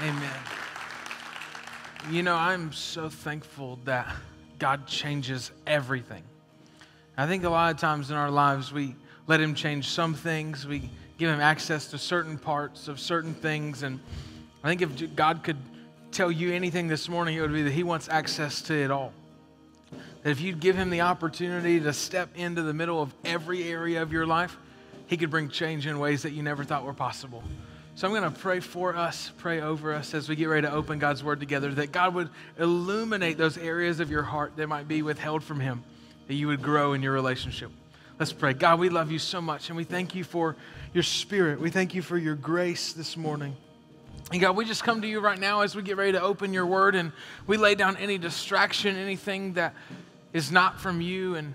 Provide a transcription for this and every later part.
Amen. You know, I'm so thankful that God changes everything. I think a lot of times in our lives, we let Him change some things, we give Him access to certain parts of certain things. And I think if God could tell you anything this morning, it would be that He wants access to it all. That if you'd give Him the opportunity to step into the middle of every area of your life, He could bring change in ways that you never thought were possible. So I'm going to pray for us, pray over us as we get ready to open God's Word together, that God would illuminate those areas of your heart that might be withheld from Him, that you would grow in your relationship. Let's pray. God, we love you so much, and we thank you for your Spirit. We thank you for your grace this morning. And God, we just come to you right now as we get ready to open your Word, and we lay down any distraction, anything that is not from you, and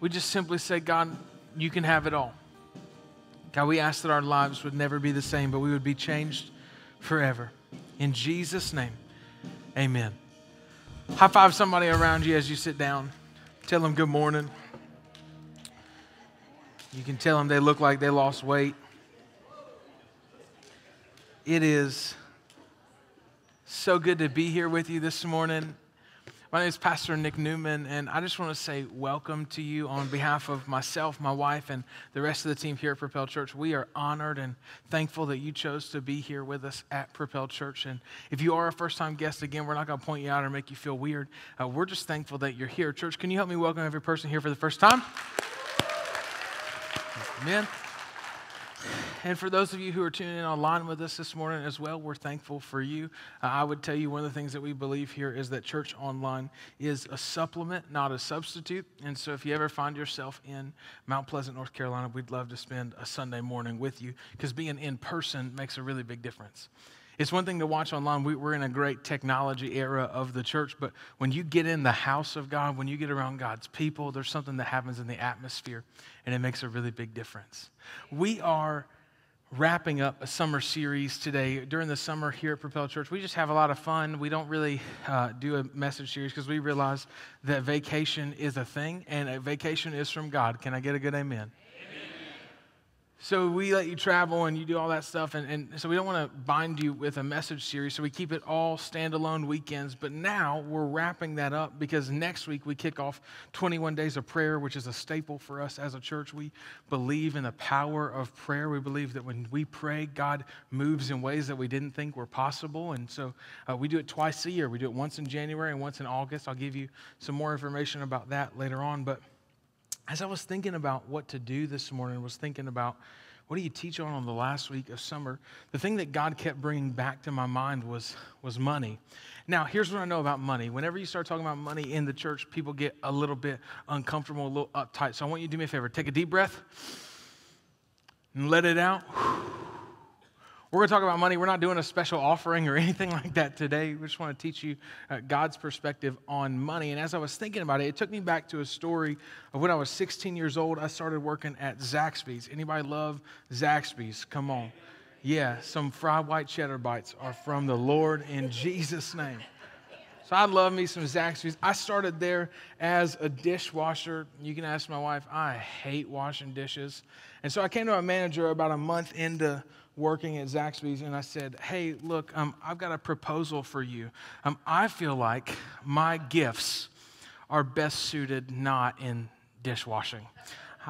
we just simply say, God, you can have it all. God, we ask that our lives would never be the same, but we would be changed forever. In Jesus' name, amen. High five somebody around you as you sit down. Tell them good morning. You can tell them they look like they lost weight. It is so good to be here with you this morning. My name is Pastor Nick Newman, and I just want to say welcome to you on behalf of myself, my wife, and the rest of the team here at Propel Church. We are honored and thankful that you chose to be here with us at Propel Church. And if you are a first time guest, again, we're not going to point you out or make you feel weird. Uh, we're just thankful that you're here. Church, can you help me welcome every person here for the first time? Amen. And for those of you who are tuning in online with us this morning as well, we're thankful for you. Uh, I would tell you one of the things that we believe here is that church online is a supplement, not a substitute. And so if you ever find yourself in Mount Pleasant, North Carolina, we'd love to spend a Sunday morning with you because being in person makes a really big difference. It's one thing to watch online. We, are in a great technology era of the church, but when you get in the house of God, when you get around God's people, there's something that happens in the atmosphere, and it makes a really big difference. We are wrapping up a summer series today. During the summer here at Propel Church, we just have a lot of fun. We don't really uh, do a message series because we realize that vacation is a thing and a vacation is from God. Can I get a good amen? So we let you travel and you do all that stuff. And, and so we don't want to bind you with a message series. So we keep it all standalone weekends. But now we're wrapping that up because next week we kick off 21 days of prayer, which is a staple for us as a church. We believe in the power of prayer. We believe that when we pray, God moves in ways that we didn't think were possible. And so uh, we do it twice a year. We do it once in January and once in August. I'll give you some more information about that later on. But as I was thinking about what to do this morning, was thinking about what do you teach on on the last week of summer? The thing that God kept bringing back to my mind was, was money. Now, here's what I know about money. Whenever you start talking about money in the church, people get a little bit uncomfortable, a little uptight. So I want you to do me a favor take a deep breath and let it out. We're going to talk about money. We're not doing a special offering or anything like that today. We just want to teach you uh, God's perspective on money. And as I was thinking about it, it took me back to a story of when I was 16 years old. I started working at Zaxby's. Anybody love Zaxby's? Come on. Yeah, some fried white cheddar bites are from the Lord in Jesus' name. So I love me some Zaxby's. I started there as a dishwasher. You can ask my wife, I hate washing dishes. And so I came to my manager about a month into working at Zaxby's, and I said, Hey, look, um, I've got a proposal for you. Um, I feel like my gifts are best suited not in dishwashing.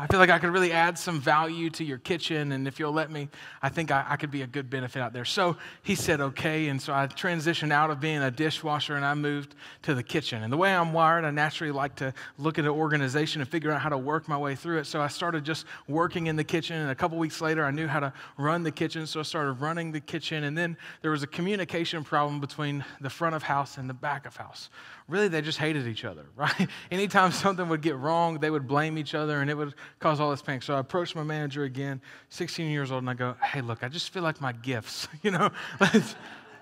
I feel like I could really add some value to your kitchen, and if you'll let me, I think I, I, could be a good benefit out there. So he said, okay. And so I transitioned out of being a dishwasher and I moved to the kitchen. And the way I'm wired, I naturally like to look at an organization and figure out how to work my way through it. So I started just working in the kitchen, and a couple weeks later, I knew how to run the kitchen. So I started running the kitchen, and then there was a communication problem between the front of house and the back of house really they just hated each other, right? Anytime something would get wrong, they would blame each other and it would cause all this panic. So I approached my manager again, 16 years old, and I go, hey, look, I just feel like my gifts, you know?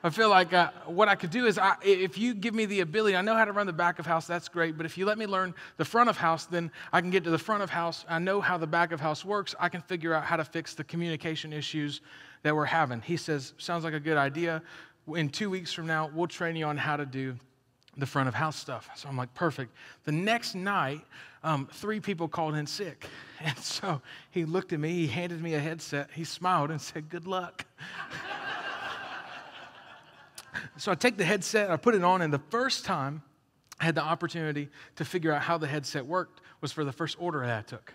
I feel like uh, what I could do is I, if you give me the ability, I know how to run the back of house, that's great. But if you let me learn the front of house, then I can get to the front of house. I know how the back of house works. I can figure out how to fix the communication issues that we're having. He says, Sounds like a good idea. In two weeks from now, we'll train you on how to do the front of house stuff. So I'm like, perfect. The next night, um, three people called in sick. And so he looked at me, he handed me a headset, he smiled and said, Good luck. so I take the headset, I put it on, and the first time I had the opportunity to figure out how the headset worked was for the first order that I took.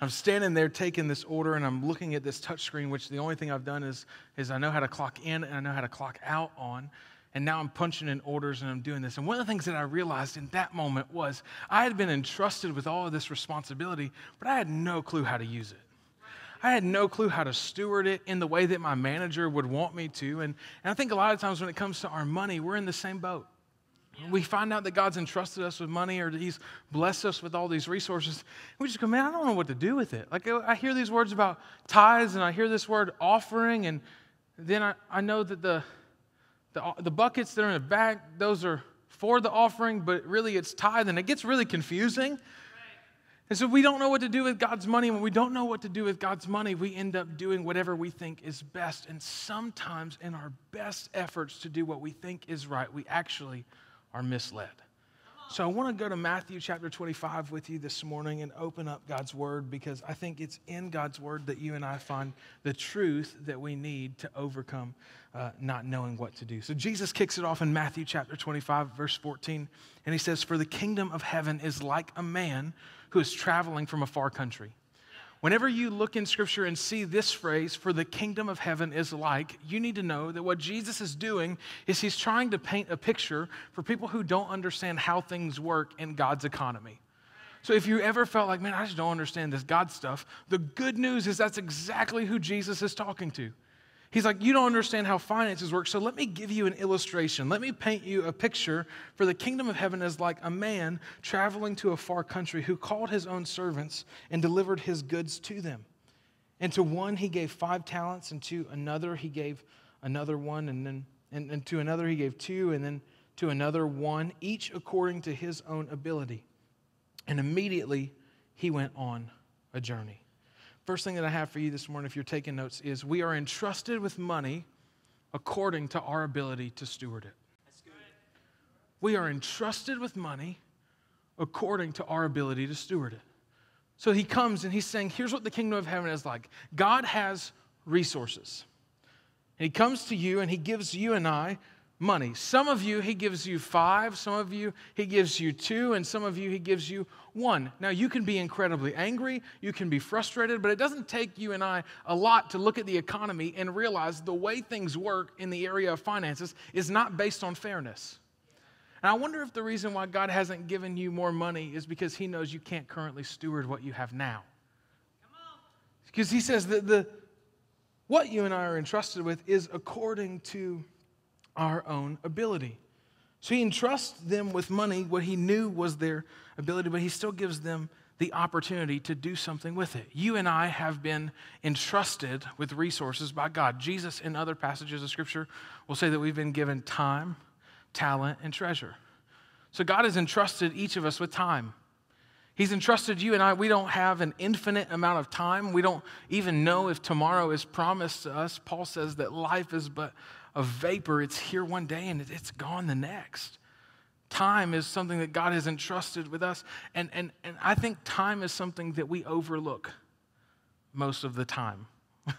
I'm standing there taking this order and I'm looking at this touchscreen, which the only thing I've done is, is I know how to clock in and I know how to clock out on. And now I'm punching in orders and I'm doing this. And one of the things that I realized in that moment was I had been entrusted with all of this responsibility, but I had no clue how to use it. I had no clue how to steward it in the way that my manager would want me to. And, and I think a lot of times when it comes to our money, we're in the same boat. We find out that God's entrusted us with money or He's blessed us with all these resources. We just go, man, I don't know what to do with it. Like, I hear these words about tithes and I hear this word offering, and then I, I know that the, the, uh, the buckets that are in the back, those are for the offering, but really it's tithe, and it gets really confusing. And so we don't know what to do with God's money. When we don't know what to do with God's money, we end up doing whatever we think is best. And sometimes, in our best efforts to do what we think is right, we actually are misled. So I want to go to Matthew chapter 25 with you this morning and open up God's word because I think it's in God's word that you and I find the truth that we need to overcome uh, not knowing what to do. So Jesus kicks it off in Matthew chapter 25, verse 14, and he says, For the kingdom of heaven is like a man who is traveling from a far country Whenever you look in Scripture and see this phrase, for the kingdom of heaven is like, you need to know that what Jesus is doing is he's trying to paint a picture for people who don't understand how things work in God's economy. So if you ever felt like, man, I just don't understand this God stuff, the good news is that's exactly who Jesus is talking to. He's like, You don't understand how finances work, so let me give you an illustration. Let me paint you a picture. For the kingdom of heaven is like a man traveling to a far country who called his own servants and delivered his goods to them. And to one he gave five talents, and to another he gave another one, and then and, and to another he gave two, and then to another one, each according to his own ability. And immediately he went on a journey. First thing that I have for you this morning, if you're taking notes, is we are entrusted with money according to our ability to steward it. We are entrusted with money according to our ability to steward it. So he comes and he's saying, Here's what the kingdom of heaven is like God has resources. And he comes to you and he gives you and I money. Some of you, he gives you five, some of you, he gives you two, and some of you, he gives you one. Now, you can be incredibly angry, you can be frustrated, but it doesn't take you and I a lot to look at the economy and realize the way things work in the area of finances is not based on fairness. And I wonder if the reason why God hasn't given you more money is because he knows you can't currently steward what you have now. Because he says that the what you and I are entrusted with is according to our own ability. So he entrusts them with money, what he knew was their ability, but he still gives them the opportunity to do something with it. You and I have been entrusted with resources by God. Jesus, in other passages of Scripture, will say that we've been given time, talent, and treasure. So God has entrusted each of us with time. He's entrusted you and I. We don't have an infinite amount of time. We don't even know if tomorrow is promised to us. Paul says that life is but a vapor. It's here one day and it's gone the next. Time is something that God has entrusted with us. And, and, and I think time is something that we overlook most of the time.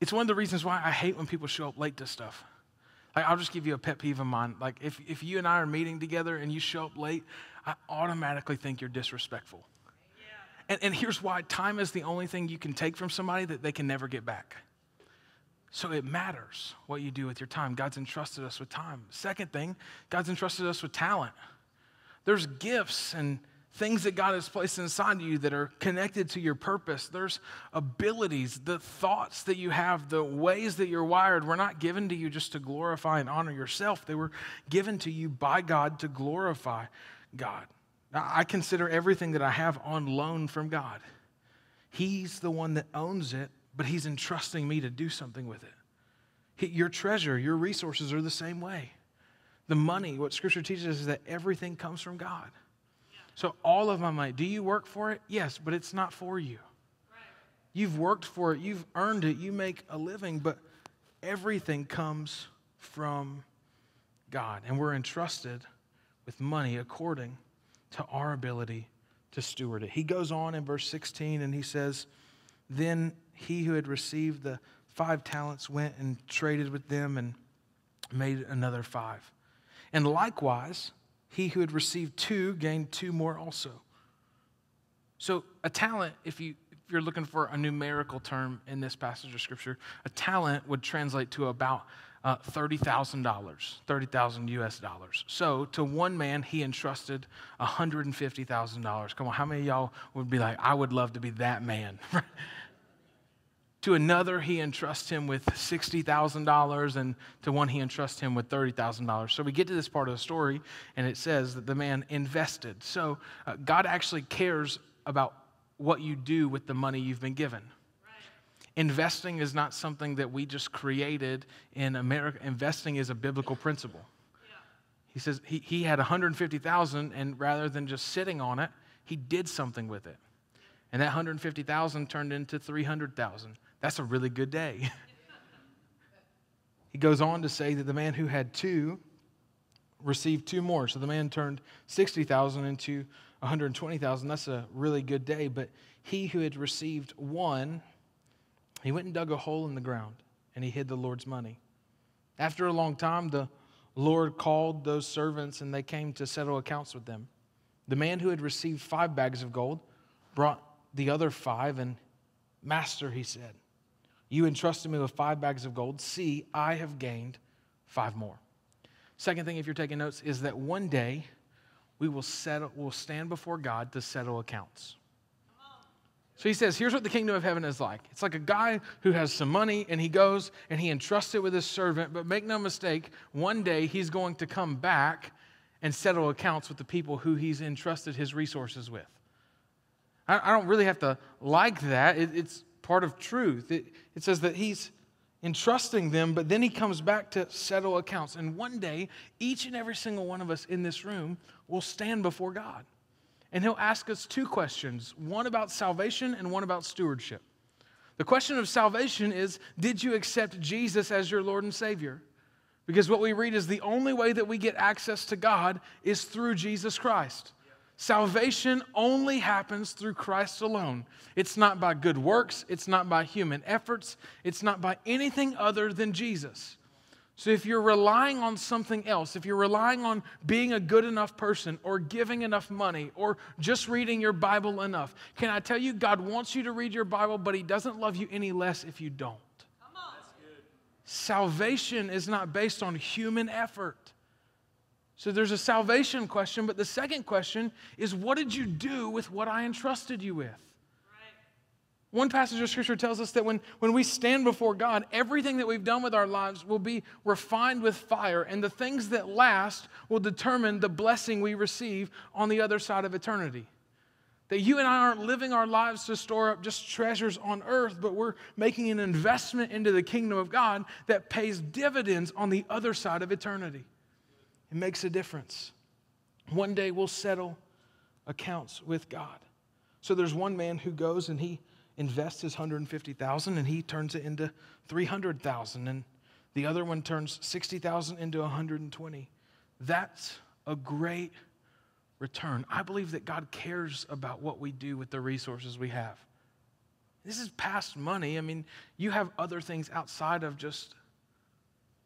it's one of the reasons why I hate when people show up late to stuff. Like, I'll just give you a pet peeve of mine. Like, if, if you and I are meeting together and you show up late, I automatically think you're disrespectful. Yeah. And, and here's why time is the only thing you can take from somebody that they can never get back. So it matters what you do with your time. God's entrusted us with time. Second thing, God's entrusted us with talent. There's gifts and things that God has placed inside you that are connected to your purpose. There's abilities, the thoughts that you have, the ways that you're wired were not given to you just to glorify and honor yourself. They were given to you by God to glorify God. Now, I consider everything that I have on loan from God. He's the one that owns it but He's entrusting me to do something with it. Your treasure, your resources are the same way. The money, what Scripture teaches us is that everything comes from God. So all of my money, do you work for it? Yes, but it's not for you. You've worked for it, you've earned it, you make a living, but everything comes from God. And we're entrusted with money according to our ability to steward it. He goes on in verse 16 and he says, Then he who had received the five talents went and traded with them and made another five. And likewise, he who had received two gained two more also. So, a talent, if, you, if you're looking for a numerical term in this passage of scripture, a talent would translate to about uh, $30,000, 30,000 US dollars. So to one man, he entrusted $150,000. Come on, how many y'all would be like, I would love to be that man? to another, he entrusts him with $60,000, and to one, he entrusts him with $30,000. So we get to this part of the story, and it says that the man invested. So uh, God actually cares about what you do with the money you've been given. Investing is not something that we just created in America. Investing is a biblical principle. He says he, he had 150,000 and rather than just sitting on it, he did something with it. And that 150,000 turned into 300,000. That's a really good day. he goes on to say that the man who had two received two more. So the man turned 60,000 into 120,000. That's a really good day. But he who had received one he went and dug a hole in the ground and he hid the Lord's money. After a long time, the Lord called those servants and they came to settle accounts with them. The man who had received five bags of gold brought the other five, and Master, he said, You entrusted me with five bags of gold. See, I have gained five more. Second thing, if you're taking notes, is that one day we will, settle, will stand before God to settle accounts. So he says, here's what the kingdom of heaven is like. It's like a guy who has some money and he goes and he entrusts it with his servant, but make no mistake, one day he's going to come back and settle accounts with the people who he's entrusted his resources with. I, don't really have to like that. it's part of truth. It, it says that he's entrusting them, but then he comes back to settle accounts. And one day, each and every single one of us in this room will stand before God. And he'll ask us two questions one about salvation and one about stewardship. The question of salvation is Did you accept Jesus as your Lord and Savior? Because what we read is the only way that we get access to God is through Jesus Christ. Salvation only happens through Christ alone. It's not by good works, it's not by human efforts, it's not by anything other than Jesus. So if you're relying on something else, if you're relying on being a good enough person or giving enough money or just reading your Bible enough, can I tell you, God wants you to read your Bible, but He doesn't love you any less if you don't. Salvation is not based on human effort. So there's a salvation question, but the second question is what did you do with what I entrusted you with? One passage of scripture tells us that when, when we stand before God, everything that we've done with our lives will be refined with fire, and the things that last will determine the blessing we receive on the other side of eternity. That you and I aren't living our lives to store up just treasures on earth, but we're making an investment into the kingdom of God that pays dividends on the other side of eternity. It makes a difference. One day we'll settle accounts with God. So there's one man who goes and he invests his 150,000 and he turns it into 300,000 and the other one turns 60,000 into 120. That's a great return. I believe that God cares about what we do with the resources we have. This is past money. I mean, you have other things outside of just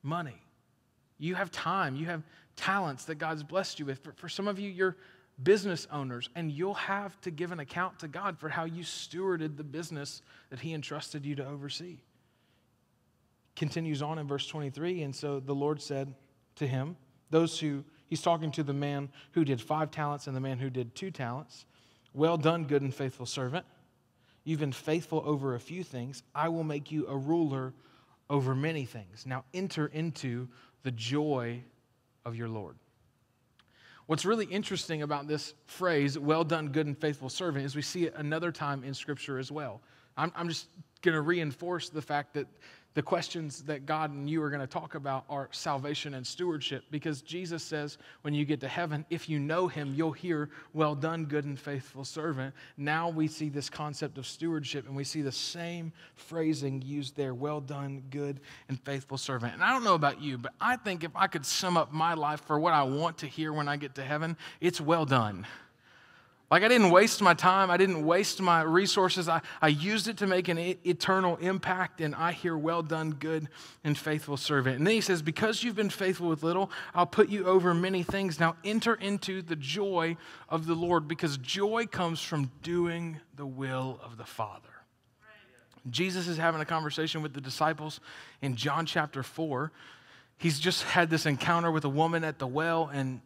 money. You have time, you have talents that God's blessed you with. For, for some of you, you're business owners, and you'll have to give an account to God for how you stewarded the business that He entrusted you to oversee. Continues on in verse 23, and so the Lord said to him, Those who, he's talking to the man who did five talents and the man who did two talents. Well done, good and faithful servant. You've been faithful over a few things. I will make you a ruler over many things. Now enter into the joy of your Lord. What's really interesting about this phrase, well done, good and faithful servant, is we see it another time in Scripture as well. I'm, I'm just going to reinforce the fact that the questions that God and you are going to talk about are salvation and stewardship because Jesus says when you get to heaven, if you know him, you'll hear, Well done, good and faithful servant. Now we see this concept of stewardship and we see the same phrasing used there Well done, good and faithful servant. And I don't know about you, but I think if I could sum up my life for what I want to hear when I get to heaven, it's well done. Like I didn't waste my time, I didn't waste my resources. I, I used it to make an eternal impact, and I hear, well done, good and faithful servant. And then he says, Because you've been faithful with little, I'll put you over many things. Now enter into the joy of the Lord, because joy comes from doing the will of the Father. Jesus is having a conversation with the disciples in John chapter 4. He's just had this encounter with a woman at the well, and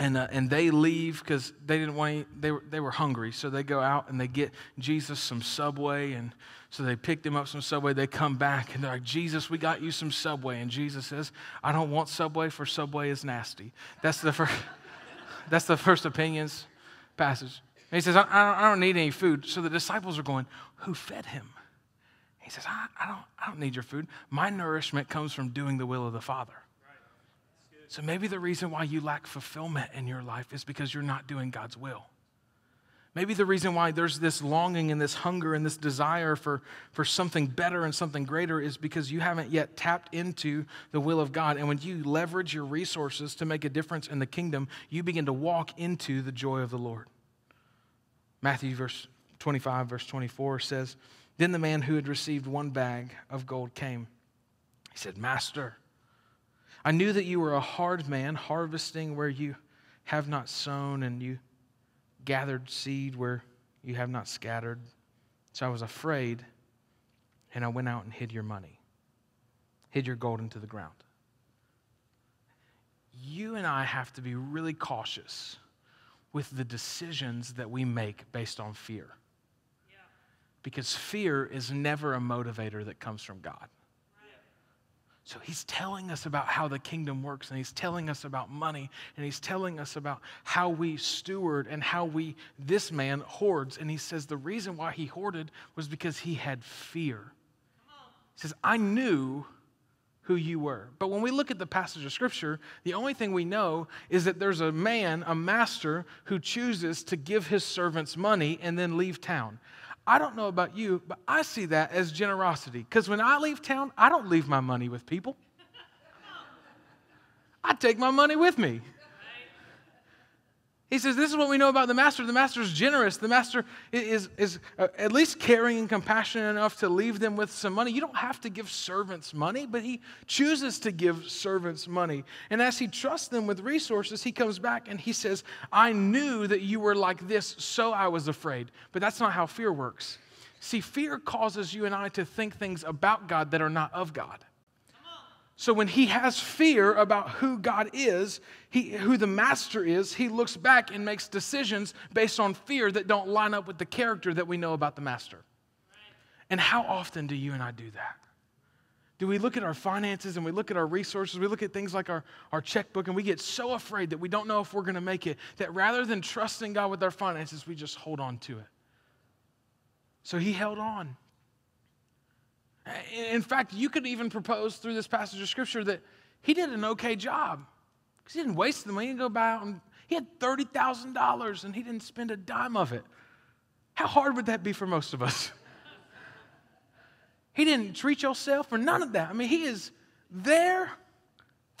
and, uh, and they leave because they didn't want they were, they were hungry. So they go out and they get jesus some subway and so they picked him up some subway. They come back and they're like jesus we got you some subway. And jesus says i don't want subway for subway is nasty. That's the first that's the first opinions passage. And he says I, I, don't, I don't need any food. So the disciples are going who fed him? He says I, I, don't, I don't need your food. My nourishment comes from doing the will of the father so maybe the reason why you lack fulfillment in your life is because you're not doing God's will. Maybe the reason why there's this longing and this hunger and this desire for, for something better and something greater is because you haven't yet tapped into the will of God. And when you leverage your resources to make a difference in the kingdom, you begin to walk into the joy of the Lord. Matthew verse 25, verse 24 says, Then the man who had received one bag of gold came. He said, Master, I knew that you were a hard man, harvesting where you have not sown, and you gathered seed where you have not scattered. So I was afraid, and I went out and hid your money, hid your gold into the ground. You and I have to be really cautious with the decisions that we make based on fear. Because fear is never a motivator that comes from God. So he's telling us about how the kingdom works, and he's telling us about money, and he's telling us about how we steward and how we, this man, hoards. And he says the reason why he hoarded was because he had fear. He says, I knew who you were. But when we look at the passage of scripture, the only thing we know is that there's a man, a master, who chooses to give his servants money and then leave town. I don't know about you, but I see that as generosity. Because when I leave town, I don't leave my money with people. I take my money with me. He says, This is what we know about the master. The master is generous. The master is, is uh, at least caring and compassionate enough to leave them with some money. You don't have to give servants money, but he chooses to give servants money. And as he trusts them with resources, he comes back and he says, I knew that you were like this, so I was afraid. But that's not how fear works. See, fear causes you and I to think things about God that are not of God. So when he has fear about who God is, he, who the master is, he looks back and makes decisions based on fear that don't line up with the character that we know about the master. And how often do you and I do that? Do we look at our finances and we look at our resources, we look at things like our, our checkbook, and we get so afraid that we don't know if we're going to make it that rather than trusting God with our finances, we just hold on to it. So he held on. In fact, you could even propose through this passage of scripture that he did an okay job because he didn't waste the money. He didn't go buy out and he had $30,000 and he didn't spend a dime of it. How hard would that be for most of us? he didn't treat yourself or none of that. I mean, he is there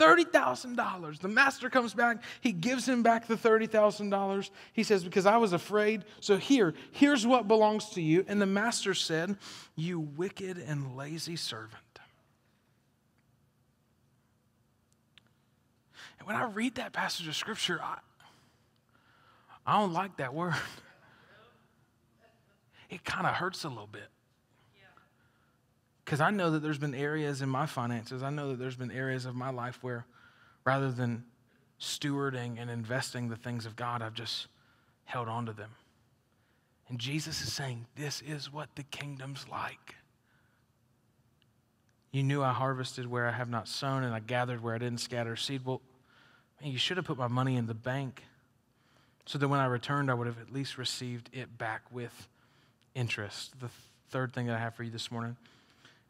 $30,000. The master comes back. He gives him back the $30,000. He says, Because I was afraid. So here, here's what belongs to you. And the master said, You wicked and lazy servant. And when I read that passage of scripture, I, I don't like that word. It kind of hurts a little bit. Because I know that there's been areas in my finances, I know that there's been areas of my life where rather than stewarding and investing the things of God, I've just held on to them. And Jesus is saying, This is what the kingdom's like. You knew I harvested where I have not sown, and I gathered where I didn't scatter seed. Well, man, you should have put my money in the bank so that when I returned, I would have at least received it back with interest. The third thing that I have for you this morning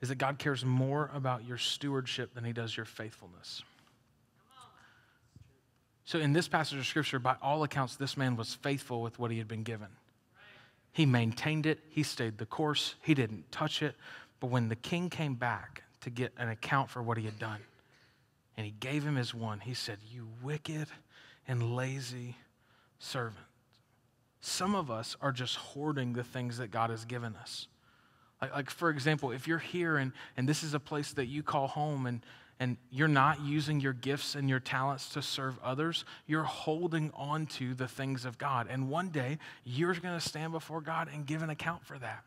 is that God cares more about your stewardship than he does your faithfulness. So, in this passage of scripture, by all accounts, this man was faithful with what he had been given. He maintained it, he stayed the course, he didn't touch it. But when the king came back to get an account for what he had done, and he gave him his one, he said, You wicked and lazy servant. some of us are just hoarding the things that God has given us. Like, like for example, if you're here and, and this is a place that you call home and, and you're not using your gifts and your talents to serve others, you're holding on to the things of God. And one day, you're going to stand before God and give an account for that.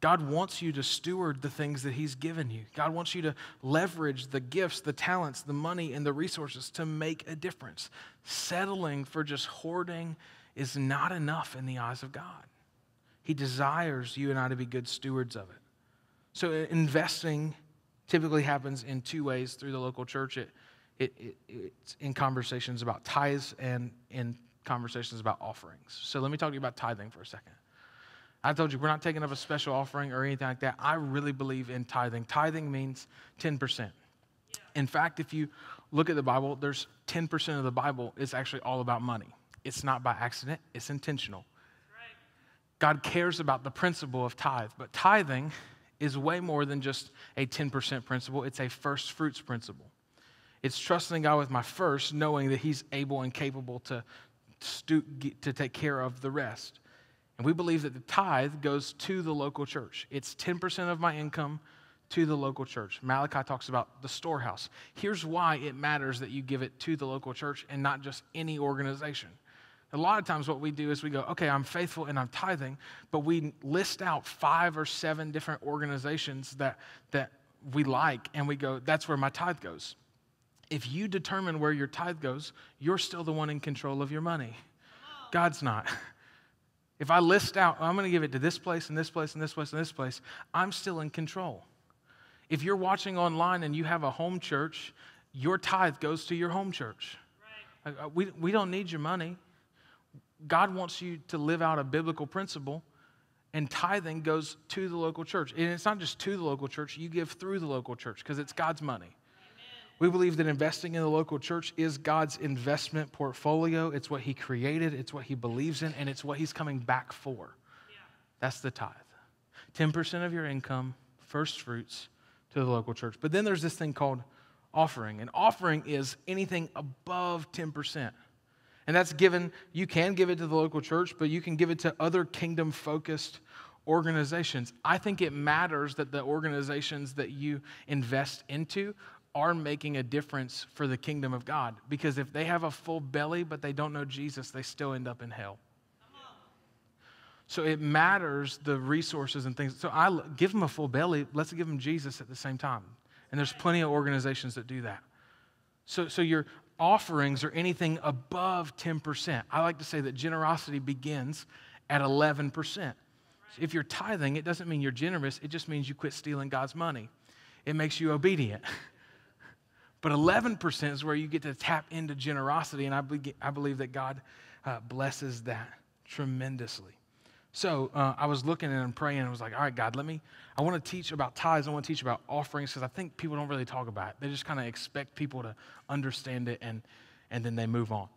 God wants you to steward the things that He's given you. God wants you to leverage the gifts, the talents, the money, and the resources to make a difference. Settling for just hoarding is not enough in the eyes of God. He desires you and I to be good stewards of it. So, investing typically happens in two ways through the local church. It, it, it, it's in conversations about tithes and in conversations about offerings. So let me talk to you about tithing for a second. I told you we're not taking up a special offering or anything like that. I really believe in tithing. Tithing means 10%. In fact, if you look at the Bible, there's 10% of the Bible is actually all about money. It's not by accident, it's intentional. God cares about the principle of tithe, but tithing is way more than just a 10% principle, it's a first fruits principle. It's trusting God with my first, knowing that He's able and capable to, to take care of the rest. And we believe that the tithe goes to the local church. It's 10% of my income to the local church. Malachi talks about the storehouse. Here's why it matters that you give it to the local church and not just any organization. A lot of times, what we do is we go, okay, I'm faithful and I'm tithing, but we list out five or seven different organizations that, that we like, and we go, that's where my tithe goes. If you determine where your tithe goes, you're still the one in control of your money. God's not. If I list out, I'm going to give it to this place and this place and this place and this place, I'm still in control. If you're watching online and you have a home church, your tithe goes to your home church. Right. Uh, we, we don't need your money. God wants you to live out a biblical principle, and tithing goes to the local church. And it's not just to the local church, you give through the local church because it's God's money. We believe that investing in the local church is God's investment portfolio. It's what He created, it's what He believes in, and it's what He's coming back for. Yeah. That's the tithe. 10% of your income, first fruits, to the local church. But then there's this thing called offering. And offering is anything above 10%. And that's given, you can give it to the local church, but you can give it to other kingdom focused organizations. I think it matters that the organizations that you invest into are making a difference for the kingdom of God. Because if they have a full belly but they don't know Jesus, they still end up in hell. So it matters the resources and things. So I give them a full belly. Let's give them Jesus at the same time. And there's plenty of organizations that do that. So, so your offerings are anything above 10%. I like to say that generosity begins at 11%. If you're tithing, it doesn't mean you're generous, it just means you quit stealing God's money. It makes you obedient. but 11% is where you get to tap into generosity, and I, be- I believe that God uh, blesses that tremendously. So uh, I was looking and praying and I was like, all right, God, let me, I want to teach about tithes. I want to teach about offerings because I think people don't really talk about it. They just kind of expect people to understand it and, and then they move on.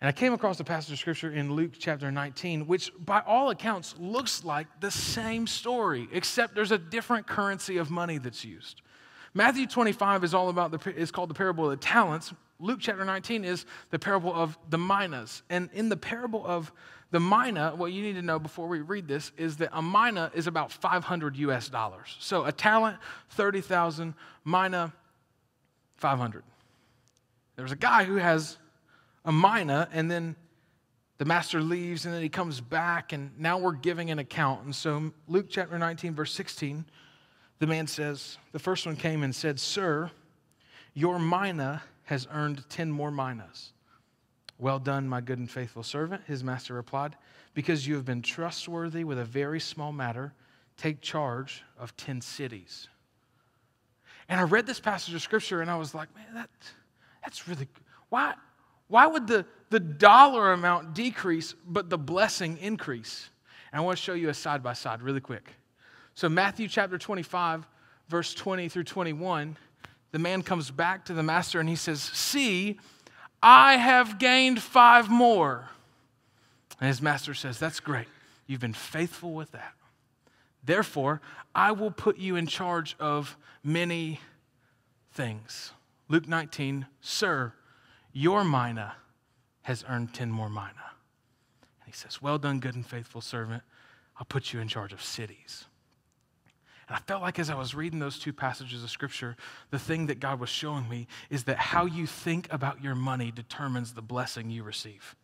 And I came across a passage of scripture in Luke chapter 19, which by all accounts looks like the same story, except there's a different currency of money that's used. Matthew 25 is all about the, is called the parable of the talents. Luke chapter 19 is the parable of the minas. And in the parable of the mina, what you need to know before we read this is that a mina is about 500 US dollars. So a talent, 30,000, mina, 500. There's a guy who has a mina, and then the master leaves, and then he comes back, and now we're giving an account. And so, Luke chapter 19, verse 16, the man says, The first one came and said, Sir, your mina has earned 10 more minas. Well done, my good and faithful servant, his master replied. Because you have been trustworthy with a very small matter, take charge of 10 cities. And I read this passage of scripture and I was like, man, that, that's really, why, why would the, the dollar amount decrease but the blessing increase? And I want to show you a side by side really quick. So, Matthew chapter 25, verse 20 through 21, the man comes back to the master and he says, See, I have gained five more. And his master says, That's great. You've been faithful with that. Therefore, I will put you in charge of many things. Luke 19, Sir, your mina has earned 10 more mina. And he says, Well done, good and faithful servant. I'll put you in charge of cities. I felt like as I was reading those two passages of scripture, the thing that God was showing me is that how you think about your money determines the blessing you receive.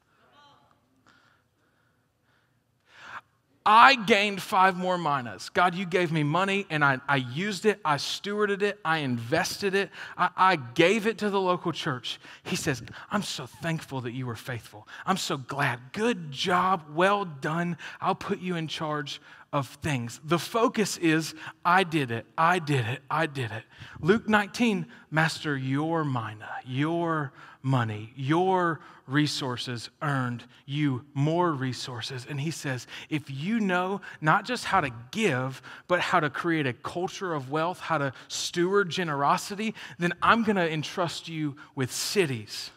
I gained five more minas. God, you gave me money and I, I used it, I stewarded it, I invested it, I, I gave it to the local church. He says, I'm so thankful that you were faithful. I'm so glad. Good job, well done. I'll put you in charge of things. The focus is, I did it, I did it, I did it. Luke 19, Master, your mina, your money, your resources earned you more resources. And he says, if you know not just how to give, but how to create a culture of wealth, how to steward generosity, then I'm going to entrust you with cities.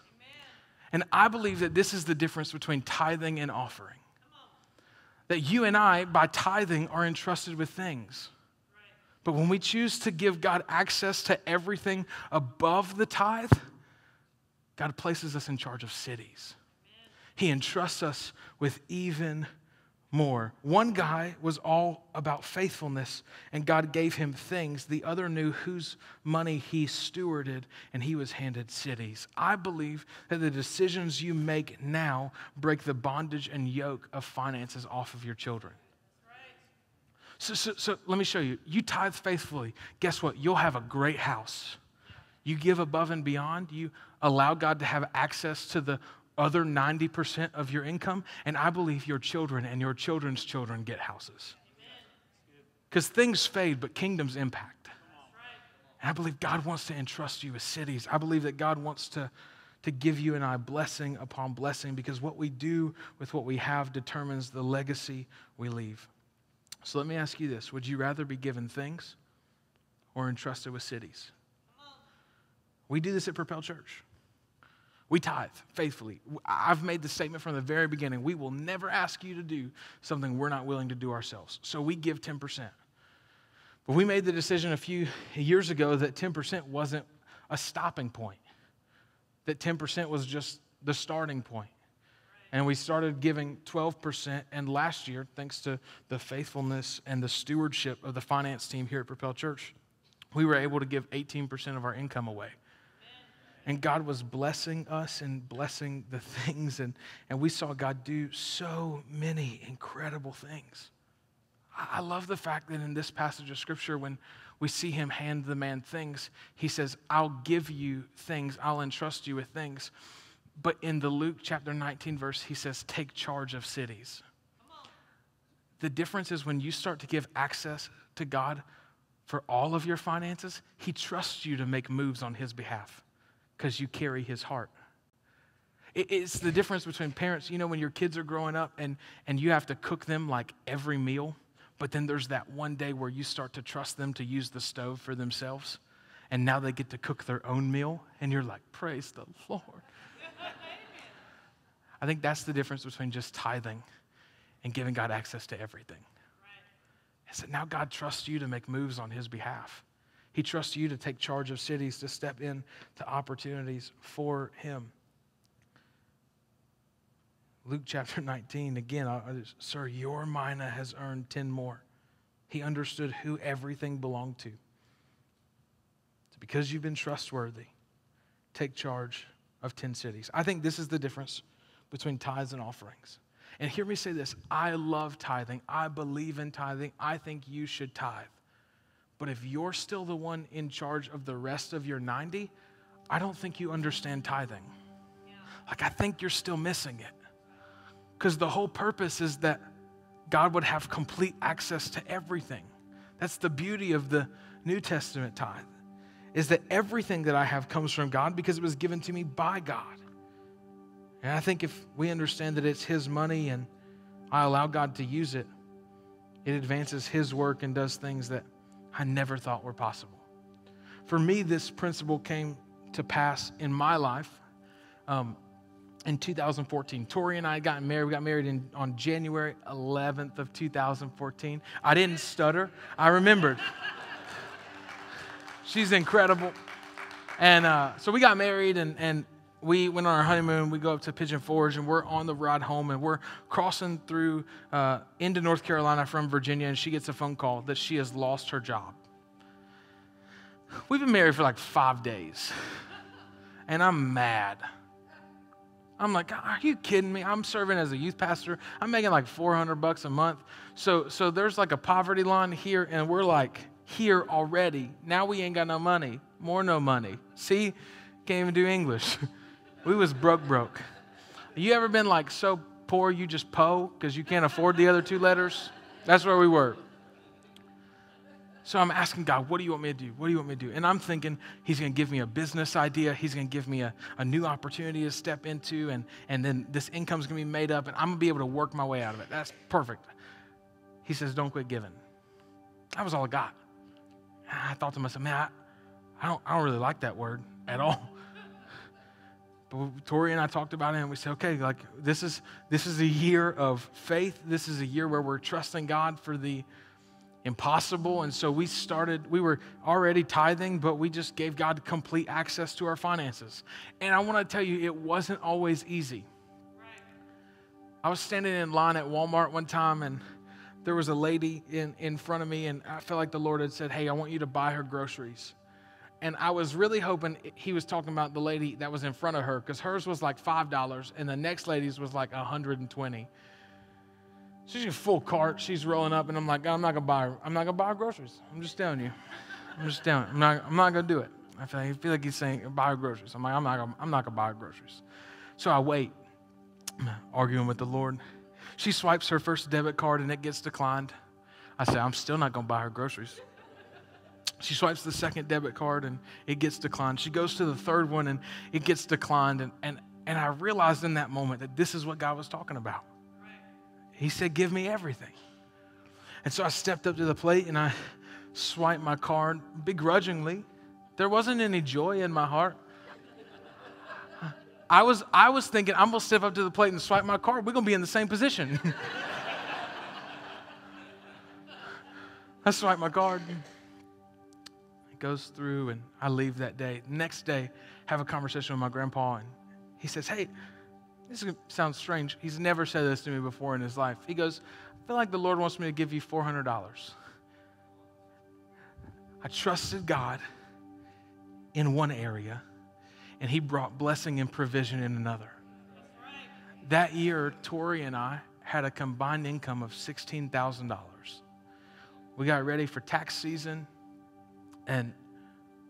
And I believe that this is the difference between tithing and offering. That you and I, by tithing, are entrusted with things. But when we choose to give God access to everything above the tithe, God places us in charge of cities. He entrusts us with even more. One guy was all about faithfulness, and God gave him things. The other knew whose money he stewarded, and he was handed cities. I believe that the decisions you make now break the bondage and yoke of finances off of your children. So, so, so let me show you. You tithe faithfully. Guess what? You'll have a great house. You give above and beyond. You allow God to have access to the other 90% of your income, and I believe your children and your children's children get houses. Because things fade, but kingdoms impact. And I believe God wants to entrust you with cities. I believe that God wants to, to give you and I blessing upon blessing because what we do with what we have determines the legacy we leave. So let me ask you this Would you rather be given things or entrusted with cities? We do this at Propel Church. We tithe faithfully. I've made the statement from the very beginning we will never ask you to do something we're not willing to do ourselves. So we give 10%. But we made the decision a few years ago that 10% wasn't a stopping point, that 10% was just the starting point. And we started giving 12%. And last year, thanks to the faithfulness and the stewardship of the finance team here at Propel Church, we were able to give 18% of our income away and God was blessing us and blessing the things. And, and we saw God do so many incredible things. I love the fact that in this passage of scripture, when we see him hand the man things, he says, I'll give you things, I'll entrust you with things. But in the Luke chapter 19 verse, he says, Take charge of cities. The difference is when you start to give access to God for all of your finances, he trusts you to make moves on his behalf because you carry his heart. It's the difference between parents, you know, when your kids are growing up and, and you have to cook them like every meal, but then there's that one day where you start to trust them to use the stove for themselves, and now they get to cook their own meal, and you're like, praise the Lord. I think that's the difference between just tithing and giving God access to everything. Is that now God trusts you to make moves on his behalf. He trusts you to take charge of cities, to step in to opportunities for Him. Luke chapter 19, again, I, sir, your mina has earned 10 more. He understood who everything belonged to. It's because you've been trustworthy, take charge of 10 cities. I think this is the difference between tithes and offerings. And hear me say this I love tithing. I believe in tithing. I think you should tithe. But if you're still the one in charge of the rest of your 90, I don't think you understand tithing. Like, I think you're still missing it. Because the whole purpose is that God would have complete access to everything. That's the beauty of the New Testament tithe, is that everything that I have comes from God because it was given to me by God. And I think if we understand that it's His money and I allow God to use it, it advances His work and does things that I never thought were possible. For me, this principle came to pass in my life um, in 2014. Tori and I got married. We got married in, on January 11th of 2014. I didn't stutter. I remembered. She's incredible. And uh, so we got married, and, and we went on our honeymoon. We go up to Pigeon Forge, and we're on the ride home, and we're crossing through uh, into North Carolina from Virginia, and she gets a phone call that she has lost her job. We've been married for like five days, and I'm mad. I'm like, are you kidding me? I'm serving as a youth pastor. I'm making like 400 bucks a month. So, so there's like a poverty line here, and we're like here already. Now we ain't got no money, more no money. See, can't even do English. we was broke, broke. You ever been like so poor you just po because you can't afford the other two letters? That's where we were. So I'm asking God, what do you want me to do? What do you want me to do? And I'm thinking He's going to give me a business idea. He's going to give me a, a new opportunity to step into, and, and then this income's going to be made up, and I'm going to be able to work my way out of it. That's perfect. He says, don't quit giving. That was all I got. I thought to myself, man, I, I, don't, I don't really like that word at all. But Tori and I talked about it, and we said, okay, like this is this is a year of faith. This is a year where we're trusting God for the impossible. And so we started, we were already tithing, but we just gave God complete access to our finances. And I want to tell you, it wasn't always easy. I was standing in line at Walmart one time, and there was a lady in, in front of me, and I felt like the Lord had said, Hey, I want you to buy her groceries and I was really hoping he was talking about the lady that was in front of her because hers was like $5 and the next lady's was like 120 She's a full cart. She's rolling up, and I'm like, I'm not gonna buy. Her. I'm not gonna buy her groceries. I'm just telling you. I'm just telling. You. I'm not. I'm not gonna do it. I feel, like, I feel like he's saying buy her groceries. I'm like, I'm not. Gonna, I'm not gonna buy her groceries. So I wait, I'm arguing with the Lord. She swipes her first debit card, and it gets declined. I say, I'm still not gonna buy her groceries. She swipes the second debit card and it gets declined. She goes to the third one and it gets declined. And, and, and I realized in that moment that this is what God was talking about. He said, Give me everything. And so I stepped up to the plate and I swiped my card begrudgingly. There wasn't any joy in my heart. I was, I was thinking, I'm going to step up to the plate and swipe my card. We're going to be in the same position. I swipe my card goes through, and I leave that day. Next day, have a conversation with my grandpa, and he says, Hey, this sounds strange. He's never said this to me before in his life. He goes, I feel like the Lord wants me to give you $400. I trusted God in one area, and He brought blessing and provision in another. That year, Tori and I had a combined income of $16,000. We got ready for tax season. And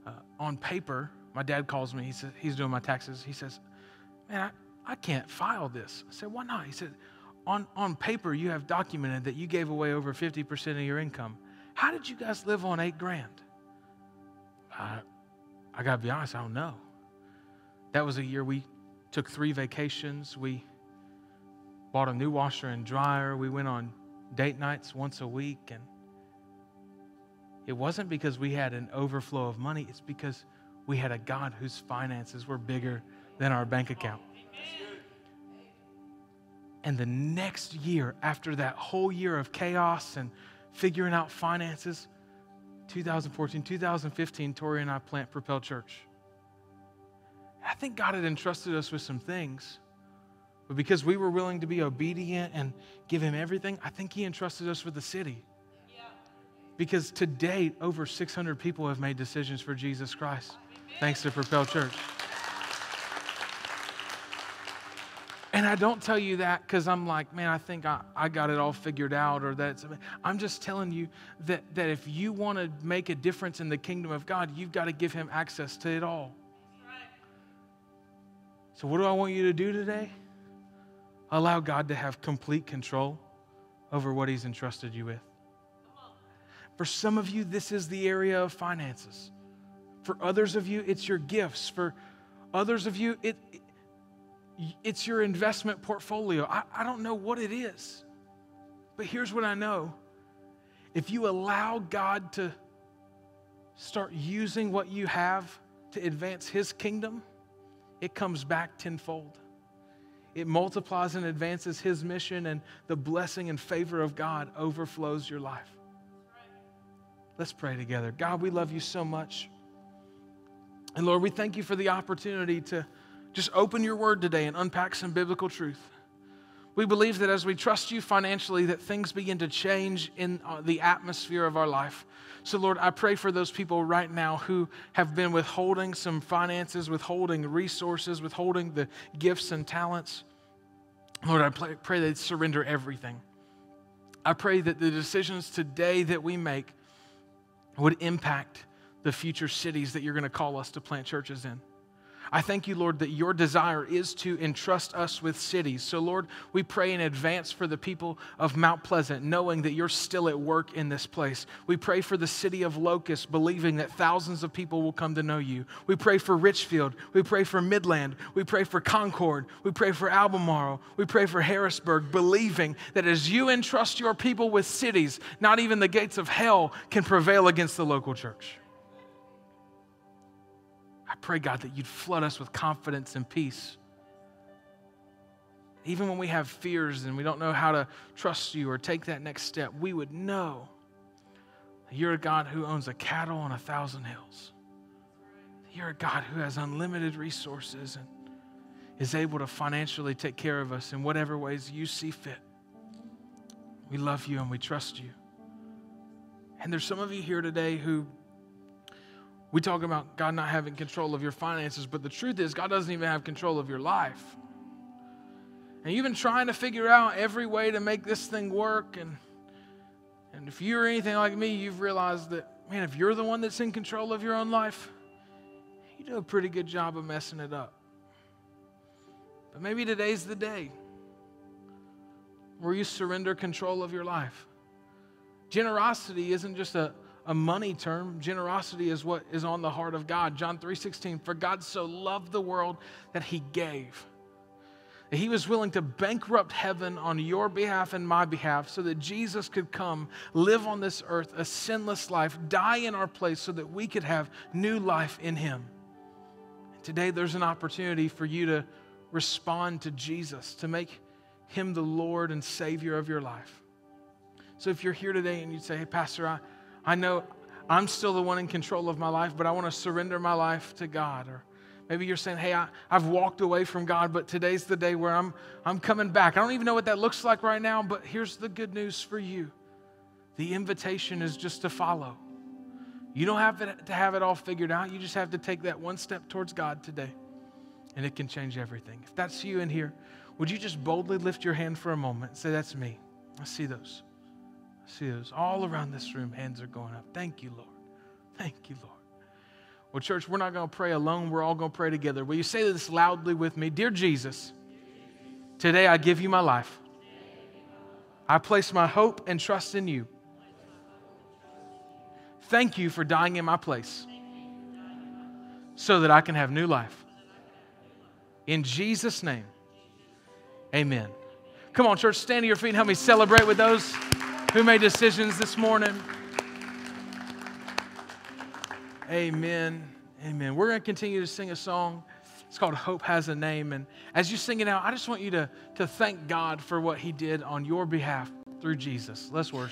uh, on paper, my dad calls me. He says, he's doing my taxes. He says, Man, I, I can't file this. I said, Why not? He said, on, on paper, you have documented that you gave away over 50% of your income. How did you guys live on eight grand? I, I got to be honest, I don't know. That was a year we took three vacations. We bought a new washer and dryer. We went on date nights once a week. And it wasn't because we had an overflow of money, it's because we had a God whose finances were bigger than our bank account. And the next year, after that whole year of chaos and figuring out finances, 2014, 2015, Tori and I plant Propel Church. I think God had entrusted us with some things, but because we were willing to be obedient and give Him everything, I think He entrusted us with the city. Because to date, over 600 people have made decisions for Jesus Christ, thanks to Propel Church. And I don't tell you that because I'm like, man, I think I, I got it all figured out, or that I'm just telling you that, that if you want to make a difference in the kingdom of God, you've got to give Him access to it all. So, what do I want you to do today? Allow God to have complete control over what He's entrusted you with. For some of you, this is the area of finances. For others of you, it's your gifts. For others of you, it, it's your investment portfolio. I, I don't know what it is, but here's what I know. If you allow God to start using what you have to advance His kingdom, it comes back tenfold. It multiplies and advances His mission, and the blessing and favor of God overflows your life. Let's pray together. God, we love you so much. And Lord, we thank you for the opportunity to, just open your word today and unpack some biblical truth. We believe that as we trust you financially, that things begin to change in uh, the atmosphere of our life. So, Lord, I pray for those people right now who have been withholding some finances, withholding resources, withholding the gifts and talents. Lord, I pray, pray they surrender everything. I pray that the decisions today that we make would impact the future cities that you're going to call us to plant churches in. I thank you, Lord, that your desire is to entrust us with cities. So, Lord, we pray in advance for the people of Mount Pleasant, knowing that you're still at work in this place. We pray for the city of Locust, believing that thousands of people will come to know you. We pray for Richfield. We pray for Midland. We pray for Concord. We pray for Albemarle. We pray for Harrisburg, believing that as you entrust your people with cities, not even the gates of hell can prevail against the local church. Pray, God, that you'd flood us with confidence and peace. Even when we have fears and we don't know how to trust you or take that next step, we would know you're a God who owns a cattle on a thousand hills. You're a God who has unlimited resources and is able to financially take care of us in whatever ways you see fit. We love you and we trust you. And there's some of you here today who we talk about God not having control of your finances, but the truth is, God doesn't even have control of your life. And you've been trying to figure out every way to make this thing work. And, and if you're anything like me, you've realized that, man, if you're the one that's in control of your own life, you do a pretty good job of messing it up. But maybe today's the day where you surrender control of your life. Generosity isn't just a, a money term. Generosity is what is on the heart of God. John 3:16, for God so loved the world that he gave. He was willing to bankrupt heaven on your behalf and my behalf so that Jesus could come, live on this earth a sinless life, die in our place so that we could have new life in him. Today there's an opportunity for you to respond to Jesus, to make him the Lord and Savior of your life. So if you're here today and you say, hey, Pastor, I, I know I'm still the one in control of my life, but I want to surrender my life to God. Or maybe you're saying, hey, I, have walked away from God, but today's the day where I'm, I'm coming back. I don't even know what that looks like right now, but here's the good news for you the invitation is just to follow. You don't have to have it all figured out. You just have to take that one step towards God today, and it can change everything. If that's you in here, would you just boldly lift your hand for a moment? And say, That's me. I see those. See those all around this room, hands are going up. Thank you, Lord. Thank you, Lord. Well, church, we're not going to pray alone. We're all going to pray together. Will you say this loudly with me? Dear Jesus, today I give you my life. I place my hope and trust in you. Thank you for dying in my place so that I can have new life. In Jesus' name, amen. Come on, church, stand to your feet and help me celebrate with those who made decisions this morning. Amen. Amen. We're going to continue to sing a song. It's called Hope Has a Name. And as you sing it out, I just want you to, to thank God for what He did on your behalf through Jesus. Let's worship.